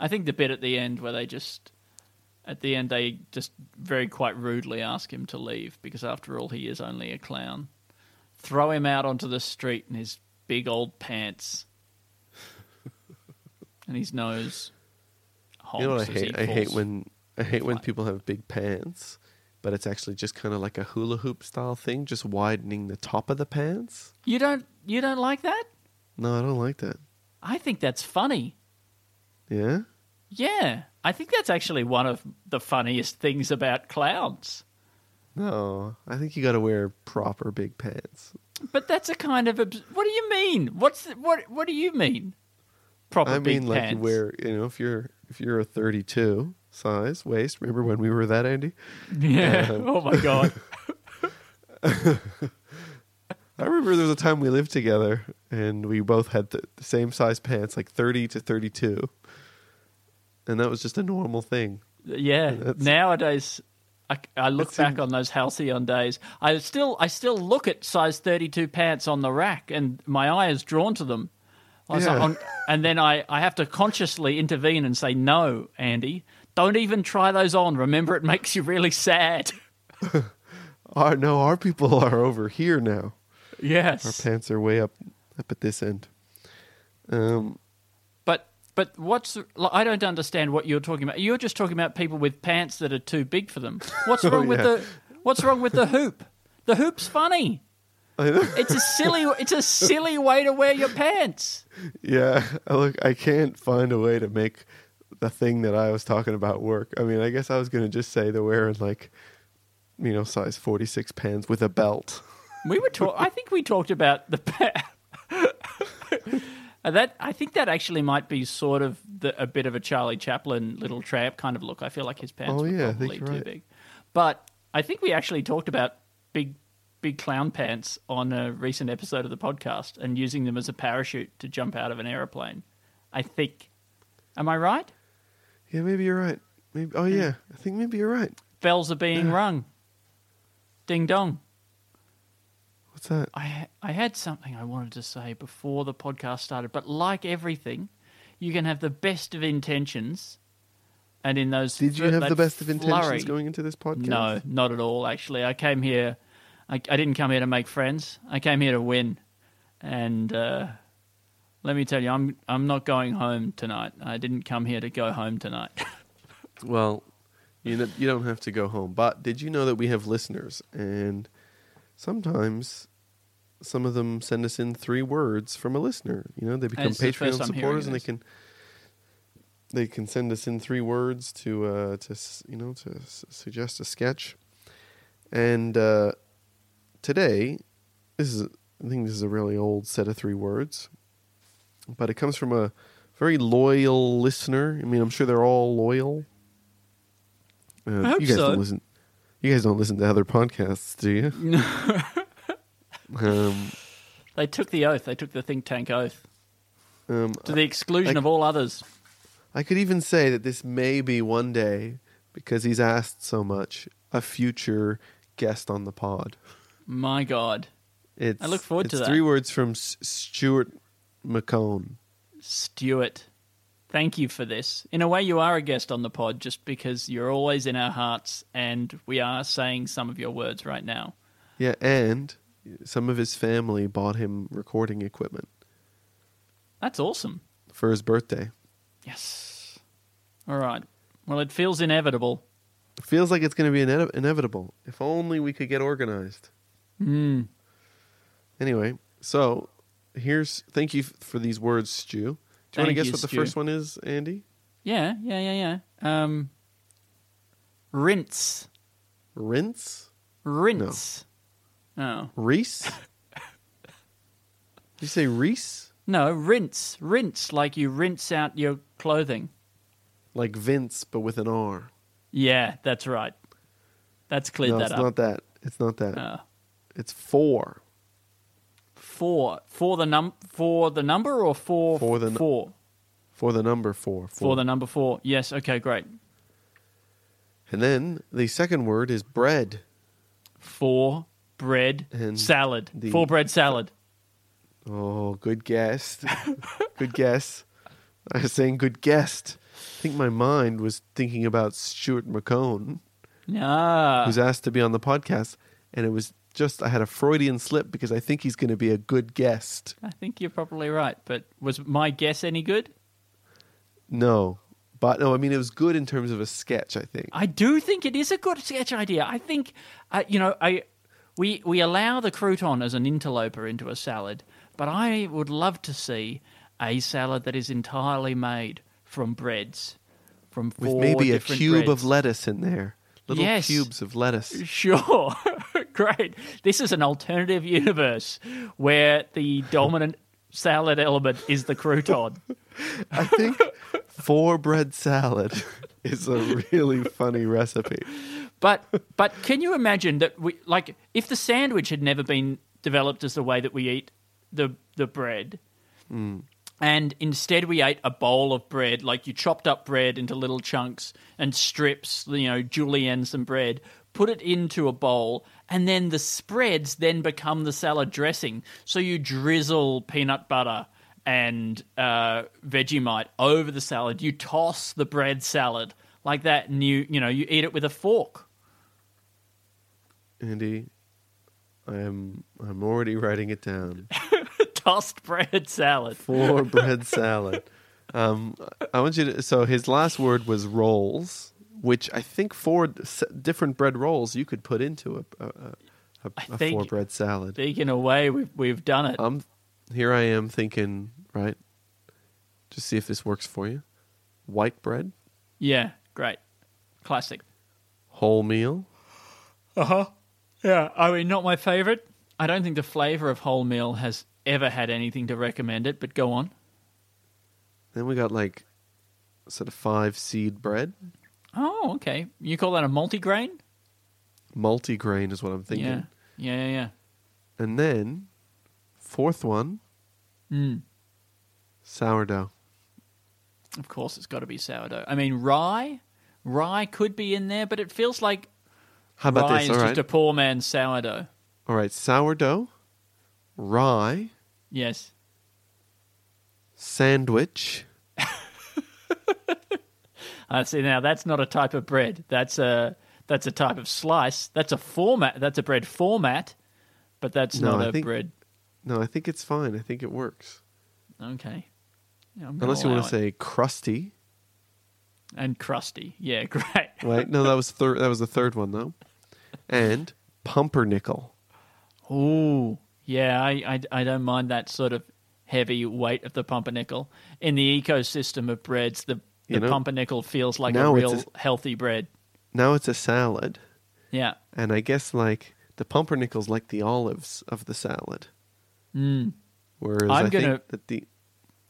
I think the bit at the end where they just, at the end, they just very quite rudely ask him to leave because after all, he is only a clown. Throw him out onto the street in his big old pants and his nose. You know what I honks as he hate? I hate when I hate when people have big pants, but it's actually just kind of like a hula hoop style thing, just widening the top of the pants. you don't you don't like that. No, I don't like that. I think that's funny. Yeah. Yeah, I think that's actually one of the funniest things about clowns. No, I think you got to wear proper big pants. But that's a kind of abs- what do you mean? What's the, what? What do you mean? Proper I mean, like pants. you wear, you know, if you're if you're a 32 size waist. Remember when we were that, Andy? Yeah. Um, oh my god. I remember there was a time we lived together and we both had the, the same size pants, like 30 to 32. And that was just a normal thing. Yeah. Nowadays, I, I look back on those halcyon days. I still I still look at size thirty two pants on the rack, and my eye is drawn to them. Was like, Yeah. on- and then I, I have to consciously intervene and say, no, Andy, don't even try those on. Remember, it makes you really sad. Our, no, our people are over here now. Yes. Our pants are way up up at this end. Um, But but what's like, I don't understand what you're talking about. You're just talking about people with pants that are too big for them. What's wrong with Oh, yeah. the What's wrong with the hoop? The hoop's funny. It's a silly it's a silly way to wear your pants. yeah, look, I can't find a way to make the thing that I was talking about work. I mean, I guess I was going to just say they're wearing like, you know, size 46 pants with a belt. We were talk- I think we talked about the pa- Uh, that I think that actually might be sort of the, a bit of a Charlie Chaplin little tramp kind of look. I feel like his pants Oh, were yeah, I think probably you're too right. big. But I think we actually talked about big big clown pants on a recent episode of the podcast and using them as a parachute to jump out of an aeroplane. I think. Am I right? Yeah, maybe you're right. Maybe. Oh hmm. yeah, I think maybe you're right. Bells are being rung. Ding dong. What's that? I I had something I wanted to say before the podcast started, but like everything, you can have the best of intentions, and in those Did you fl- have that the best of intentions flurry- going into this podcast? No, not at all. Actually, I came here. I, I didn't come here to make friends. I came here to win, and uh, let me tell you, I'm I'm not going home tonight. I didn't come here to go home tonight. Well, you know, you don't have to go home. But did you know that we have listeners, and sometimes some of them send us in three words from a listener. You know, they become It's the Patreon supporters, and they can they can send us in three words to uh, to you know to s- suggest a sketch. And uh, today, this is I think this is a really old set of three words, but it comes from a very loyal listener. I mean, I'm sure they're all loyal. Uh, I hope you guys so. don't listen. You guys don't listen to other podcasts, do you? um, they took the oath. They took the think tank oath um, to the exclusion I- of all others. I could even say that this may be one day, because he's asked so much, a future guest on the pod. My God, It's, I look forward to that. Three words from S- Stuart McCone. Stuart, thank you for this. In a way, you are a guest on the pod just because you're always in our hearts, and we are saying some of your words right now. Yeah, and some of his family bought him recording equipment That's awesome. for his birthday. Yes. All right. Well, it feels inevitable. It feels like it's going to be ine- inevitable. If only we could get organized. Hmm. Anyway, so here's thank you for these words, Stu. Do you want to guess you, what the Stu. first one is, Andy? Yeah, yeah, yeah, yeah. Um, rinse. Rinse? Rinse. No. Reese? Did you say Reese? No, rinse. Rinse, like you rinse out your clothing. Like Vince, but with an R. Yeah, that's right. That's cleared no, that it's up. not that. It's not that. Uh, It's four. four for the num for the number or for For the nu- four for the number four. for the number four. Yes. Okay. Great. And then the second word is bread. Four bread And salad. the- Four bread salad. Oh, good guess. good guess. I was saying good guess. I think my mind was thinking about Stuart McCone, Ah. who's asked to be on the podcast, and it was just I had a Freudian slip because I think he's going to be a good guest. I think you're probably right. But was my guess any good? No, but no, I mean it was good in terms of a sketch. I think. I do think it is a good sketch idea. I think, uh, you know, I we we allow the crouton as an interloper into a salad, but I would love to see a salad that is entirely made from breads, from with maybe a cube breads. of lettuce in there, little Yes. cubes of lettuce. Sure, great. This is an alternative universe where the dominant salad element is the crouton. I think four bread salad is a really funny recipe. But but can you imagine that we like if the sandwich had never been developed as the way that we eat the the bread, hmm. And instead we ate a bowl of bread, like you chopped up bread into little chunks and strips, you know, julienne some bread, put it into a bowl, and then the spreads then become the salad dressing. So you drizzle peanut butter and uh, Vegemite over the salad. You toss the bread salad like that, and you you know you eat it with a fork. Andy, I'm I'm already writing it down. Tossed bread salad. Four bread salad. Um, I want you to. So his last word was rolls, which I think four different bread rolls you could put into a think- four bread salad. Speaking away, we've we've done it. Um, here I am thinking, right? Just see if this works for you. White bread, yeah, great, classic. wholemeal, Uh huh. Yeah, I mean, not my favorite. I don't think the flavor of wholemeal has ever had anything to recommend it. But go on. Then we got like sort of five seed bread. Oh, okay. You call that a multigrain? Multi-grain is what I'm thinking. Yeah, yeah, yeah. yeah. And then fourth one, Mm. sourdough. Of course, it's got to be sourdough. I mean, rye, rye could be in there, but it feels like How about rye this? is All just right. a poor man's sourdough. All right, sourdough, rye, Yes. sandwich. I see. Now that's not a type of bread. That's a that's a type of slice. That's a format. That's a bread format, but that's No, not I a think- bread. No, I think it's fine. I think it works. Okay. Yeah, Unless you want to it. say crusty. and crusty. Yeah, great. Wait, no, that was third. That was the third one though. And pumpernickel. Ooh, yeah. I, I I don't mind that sort of heavy weight of the pumpernickel in the ecosystem of breads. The the You know, pumpernickel feels like a real a- healthy bread. Now it's a salad, Yeah. and I guess like the pumpernickel's like the olives of the salad. Mm. Whereas I'm I gonna- that the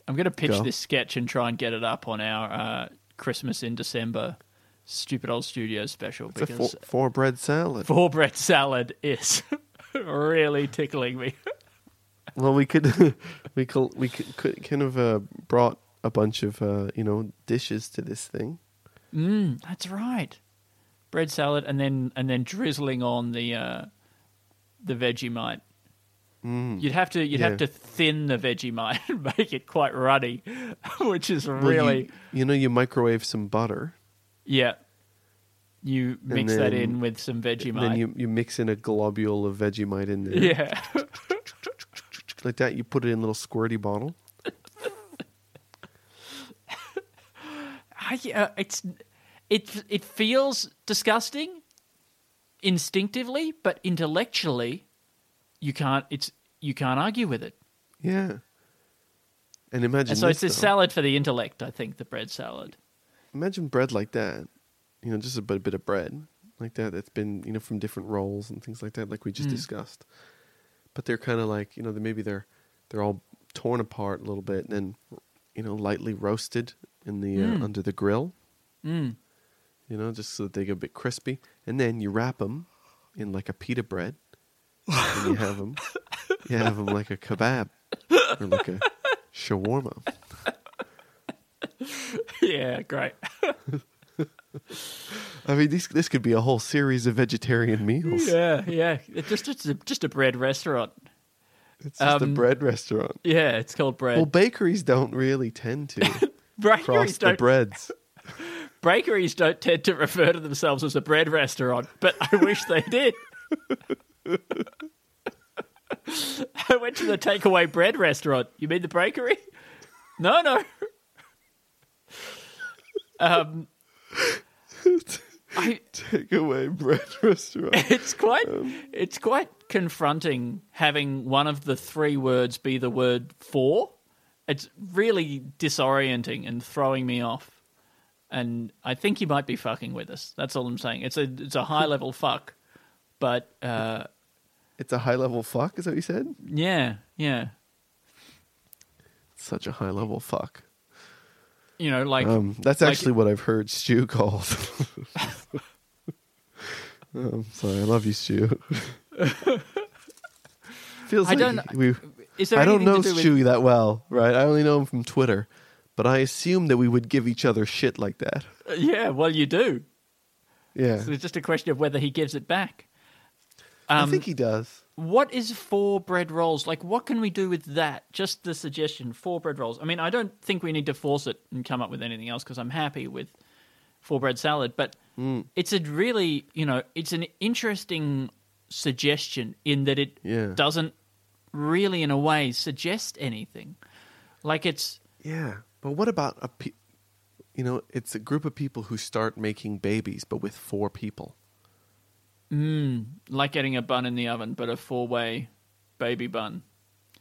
I'm going to pitch Go. this sketch and try and get it up on our uh, Christmas in December stupid old studio special it's a four, because four bread salad. four bread salad is really tickling me. Well, we could we could we could, could kind of uh, brought a bunch of uh, you know dishes to this thing. Mm, that's right. Bread salad and then and then drizzling on the uh, the Vegemite. Mm. You'd have to you'd Yeah. have to thin the Vegemite and make it quite runny, which is Well, really you, you know you microwave some butter, yeah. You mix that in with some and Vegemite. then you you mix in a globule of Vegemite in there, yeah. like that. You put it in a little squirty bottle. I, uh, it's it it feels disgusting instinctively, but intellectually, you can't. It's you can't argue with it. Yeah. And imagine And so this, it's a salad for the intellect. I think the bread salad. Imagine bread like that. You know, just a bit, bit of bread like that that's been you know from different rolls and things like that, like we just Mm. discussed. But they're kind of like you know they maybe they're they're all torn apart a little bit and then you know lightly roasted in the Mm. uh, under the grill. Mm. You know, just so that they get a bit crispy, and then you wrap them in like a pita bread, and you have them. You have them like a kebab or like a shawarma. yeah, great. I mean, this this could be a whole series of vegetarian meals. Yeah, yeah. It's just it's a, just a bread restaurant. It's just a Um, bread restaurant. Yeah, it's called bread. Well, bakeries don't really tend to bakeries cross the don't breads. bakeries don't tend to refer to themselves as a bread restaurant, but I wish they did. I went to the takeaway bread restaurant. You mean the bakery? No, no. Um, I, Takeaway bread restaurant. it's quite it's quite confronting having one of the three words be the word for. It's really disorienting and throwing me off. And I think he might be fucking with us. That's all I'm saying. It's a it's a high level fuck, but uh, It's a high level fuck. Is that what you said? yeah, yeah. Such a high level fuck. You know, like Um, that's like- actually what I've heard Stu called. um, sorry, I love you, Stu. Feels I like don't- we. is there I don't know do with- that well, right? I only know him from Twitter, but I assume that we would give each other shit like that. Yeah, well, you do. Yeah, So it's just a question of whether he gives it back. I Um, think he does. What is four bread rolls? Like, what can we do with that? Just the suggestion, four bread rolls. I mean, I don't think we need to force it and come up with anything else because I'm happy with four bread salad. But Mm. it's a really, you know, it's an interesting suggestion in that it Yeah. doesn't really, in a way, suggest anything. Like it's Yeah, but what about a? Pe- you know, it's a group of people who start making babies, but with four people. Mm, like getting a bun in the oven, but a four way baby bun.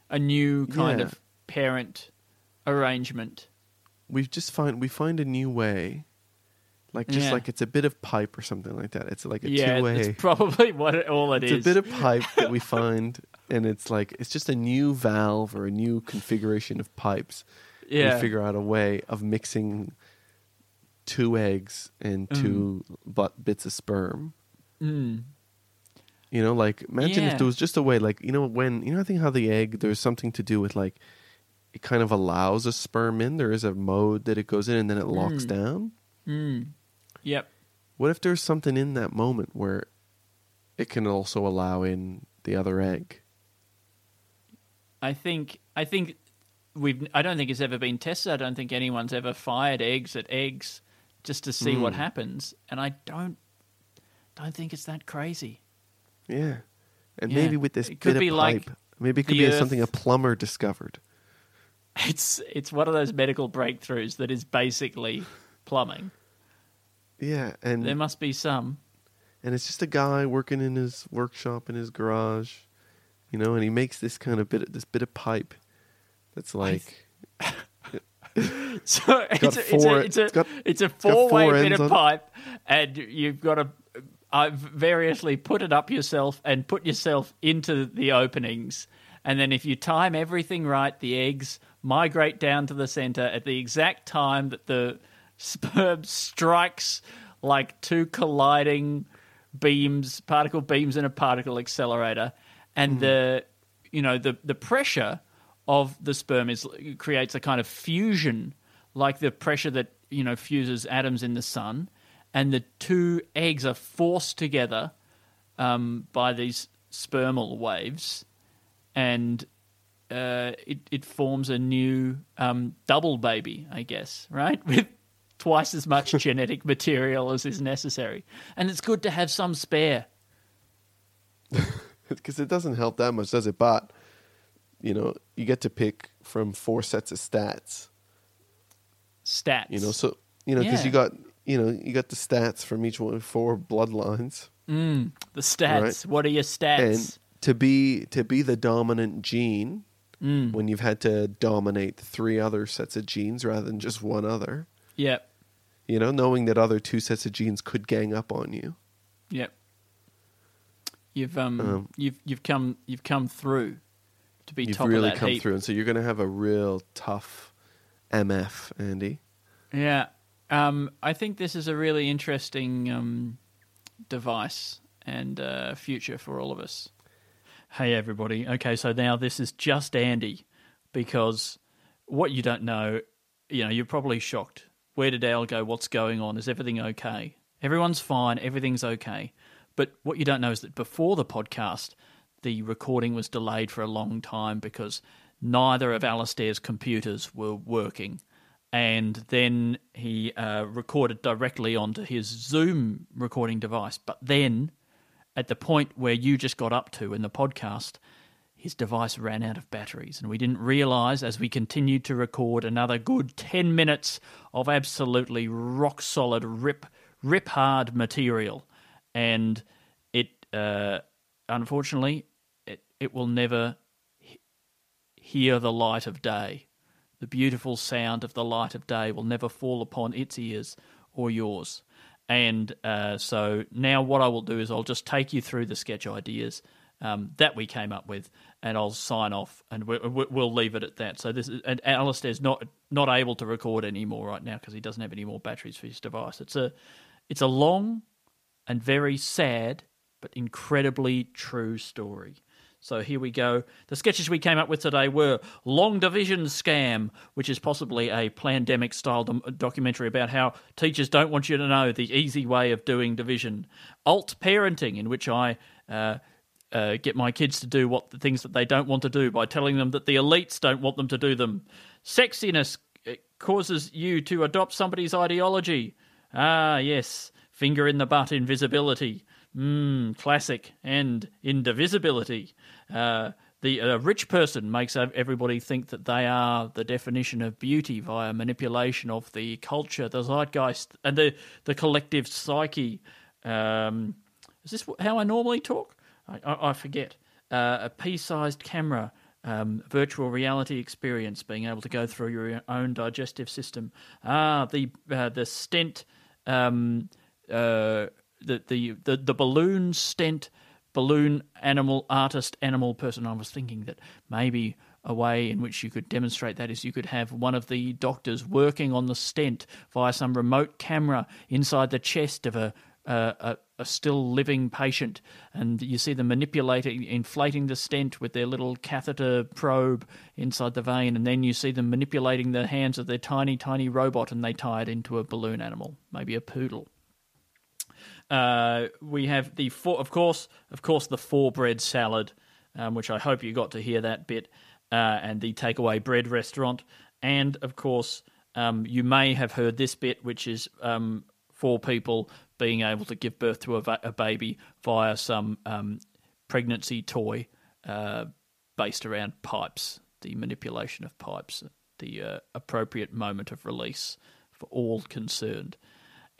A new kind Yeah. of parent arrangement. we just find we find a new way like just Yeah. like it's a bit of pipe or something like that it's like a yeah, two way it's probably what it, all it it's is. a bit of pipe that we find and it's like it's just a new valve or a new configuration of pipes yeah. we figure out a way of mixing two eggs and two mm. but bits of sperm Mm. you know like imagine Yeah. if there was just a way like you know when you know i think how the egg there's something to do with like it kind of allows a sperm in there is a mode that it goes in and then it locks down Mm. Yep. What if there's something in that moment where it can also allow in the other egg? I think I think we've I don't think it's ever been tested. I don't think anyone's ever fired eggs at eggs just to see Hmm. what happens. And I don't don't think it's that crazy. Yeah. And Yeah. maybe with this It could be of like pipe, maybe it could be something a plumber discovered. It's it's one of those medical breakthroughs that is basically plumbing. Yeah, and There must be some. and it's just a guy working in his workshop in his garage, you know, and he makes this kind of bit this bit of pipe that's like So it's a, it's a, it's a, it's a four way bit of it. pipe, and you've got to uh, variously put it up yourself and put yourself into the openings. And then if you time everything right, the eggs migrate down to the center at the exact time that the sperm strikes like two colliding beams, particle beams in a particle accelerator, and the you know the the pressure of the sperm is creates a kind of fusion, like the pressure that you know fuses atoms in the sun, and the two eggs are forced together um, by these spermal waves, and uh, it it forms a new um, double baby, I guess, right with twice as much genetic material as is necessary, and it's good to have some spare. because it doesn't help that much, does it? But you know, you get to pick from four sets of stats. Stats, You know, so you know because Yeah. you got you know you got the stats from each one four bloodlines. the stats. Right. What are your stats? and to be to be the dominant gene Mm. when you've had to dominate three other sets of genes rather than just one other Yep, you know knowing that other two sets of genes could gang up on you yep. You've um, Um, you've you've come you've come through to be you've top really of that come heap. through and so you're going to have a real tough mf andy Yeah. Um, I think this is a really interesting um, device and uh, future for all of us. Hey, everybody. Okay, so now this is just Andy because what you don't know, you know, you're probably shocked. Where did Al go? What's going on? Is everything okay? Everyone's fine. Everything's okay. But what you don't know is that before the podcast, the recording was delayed for a long time because neither of Alistair's computers were working. And then he uh, recorded directly onto his Zoom recording device. But then at the point where you just got up to in the podcast, his device ran out of batteries. And we didn't realize as we continued to record another good 10 minutes of absolutely rock solid, rip, rip hard material. And it, uh, unfortunately, it, it will never he- hear the light of day. The beautiful sound of the light of day will never fall upon its ears or yours. And uh, so now what I will do is I'll just take you through the sketch ideas um, that we came up with, and I'll sign off, and we, we'll leave it at that. So this is, and Alistair's not not able to record anymore right now because he doesn't have any more batteries for his device. It's a it's a long and very sad but incredibly true story. So here we go. The sketches we came up with today were Long Division Scam, which is possibly a pandemic style documentary about how teachers don't want you to know the easy way of doing division. Alt Parenting, in which I uh, uh, get my kids to do what the things that they don't want to do by telling them that the elites don't want them to do them. Sexiness causes you to adopt somebody's ideology. Ah, yes. Finger in the butt invisibility. Mmm, classic. And indivisibility. Uh, the uh, rich person makes everybody think that they are the definition of beauty via manipulation of the culture, the zeitgeist, and the, the collective psyche. Um, is this how I normally talk? I, I, I forget. Uh, a pea-sized camera, um, virtual reality experience, being able to go through your own digestive system. Ah, the uh, the stent, um, uh, the, the the the balloon stent, balloon animal artist, animal person. I was thinking that maybe a way in which you could demonstrate that is you could have one of the doctors working on the stent via some remote camera inside the chest of a a, a, still living patient, and you see them manipulating, inflating the stent with their little catheter probe inside the vein, and then you see them manipulating the hands of their tiny, tiny robot, and they tie it into a balloon animal, maybe a poodle. Uh, we have the four, of course, of course, the four bread salad, um, which I hope you got to hear that bit, uh, and the takeaway bread restaurant, and of course, um, you may have heard this bit, which is um, people being able to give birth to a, va- a baby via some um, pregnancy toy uh, based around pipes, the manipulation of pipes, the uh, appropriate moment of release for all concerned.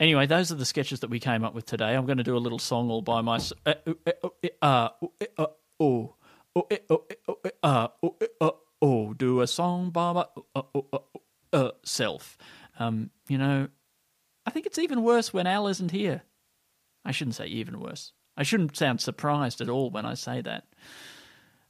Anyway, those are the sketches that we came up with today. I'm going to do a little song all by myself. Oh, do a song by myself. Um, you know, I think it's even worse when Al isn't here. I shouldn't say even worse. I shouldn't sound surprised at all when I say that.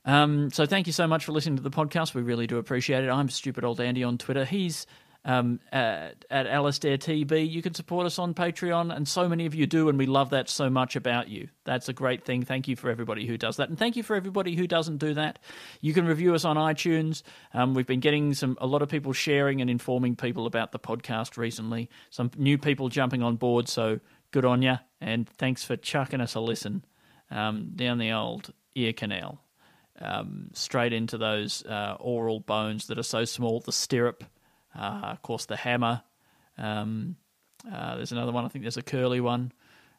Um, so thank you so much for listening to the podcast. We really do appreciate it. I'm Stupid Old Andy on Twitter. He's um, at, at Alistair TB. You can support us on Patreon, and so many of you do, and we love that so much about you. That's a great thing. Thank you for everybody who does that, and thank you for everybody who doesn't do that. You can review us on iTunes. Um, we've been getting some a lot of people sharing and informing people about the podcast recently. Some new people jumping on board, so good on you, and thanks for chucking us a listen um, down the old ear canal. Um, straight into those uh, aural bones that are so small, the stirrup, of course, the hammer. Um, uh, there's another one. I think there's a curly one.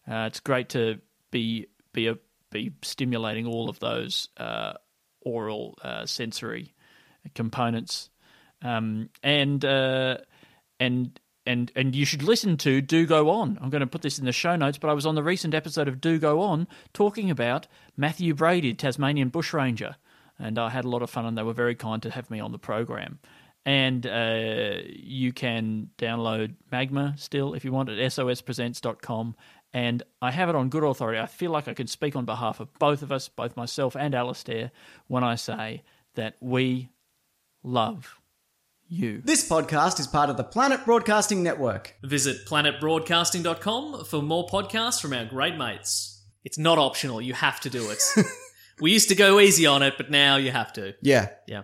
Uh, it's great to be be a, be stimulating all of those uh, aural uh, sensory components, um, and uh, and and and you should listen to Do Go On. I'm going to put this in the show notes, but I was on the recent episode of Do Go On talking about Matthew Brady, Tasmanian bushranger, and I had a lot of fun, and they were very kind to have me on the program and uh, you can download Magma still if you want at sospresents.com. And I have it on good authority. I feel like I can speak on behalf of both of us, both myself and Alistair, when I say that we love you. This podcast is part of the Planet Broadcasting Network. Visit planetbroadcasting.com for more podcasts from our great mates. It's not optional, you have to do it. We used to go easy on it, but now you have to. Yeah. Yeah.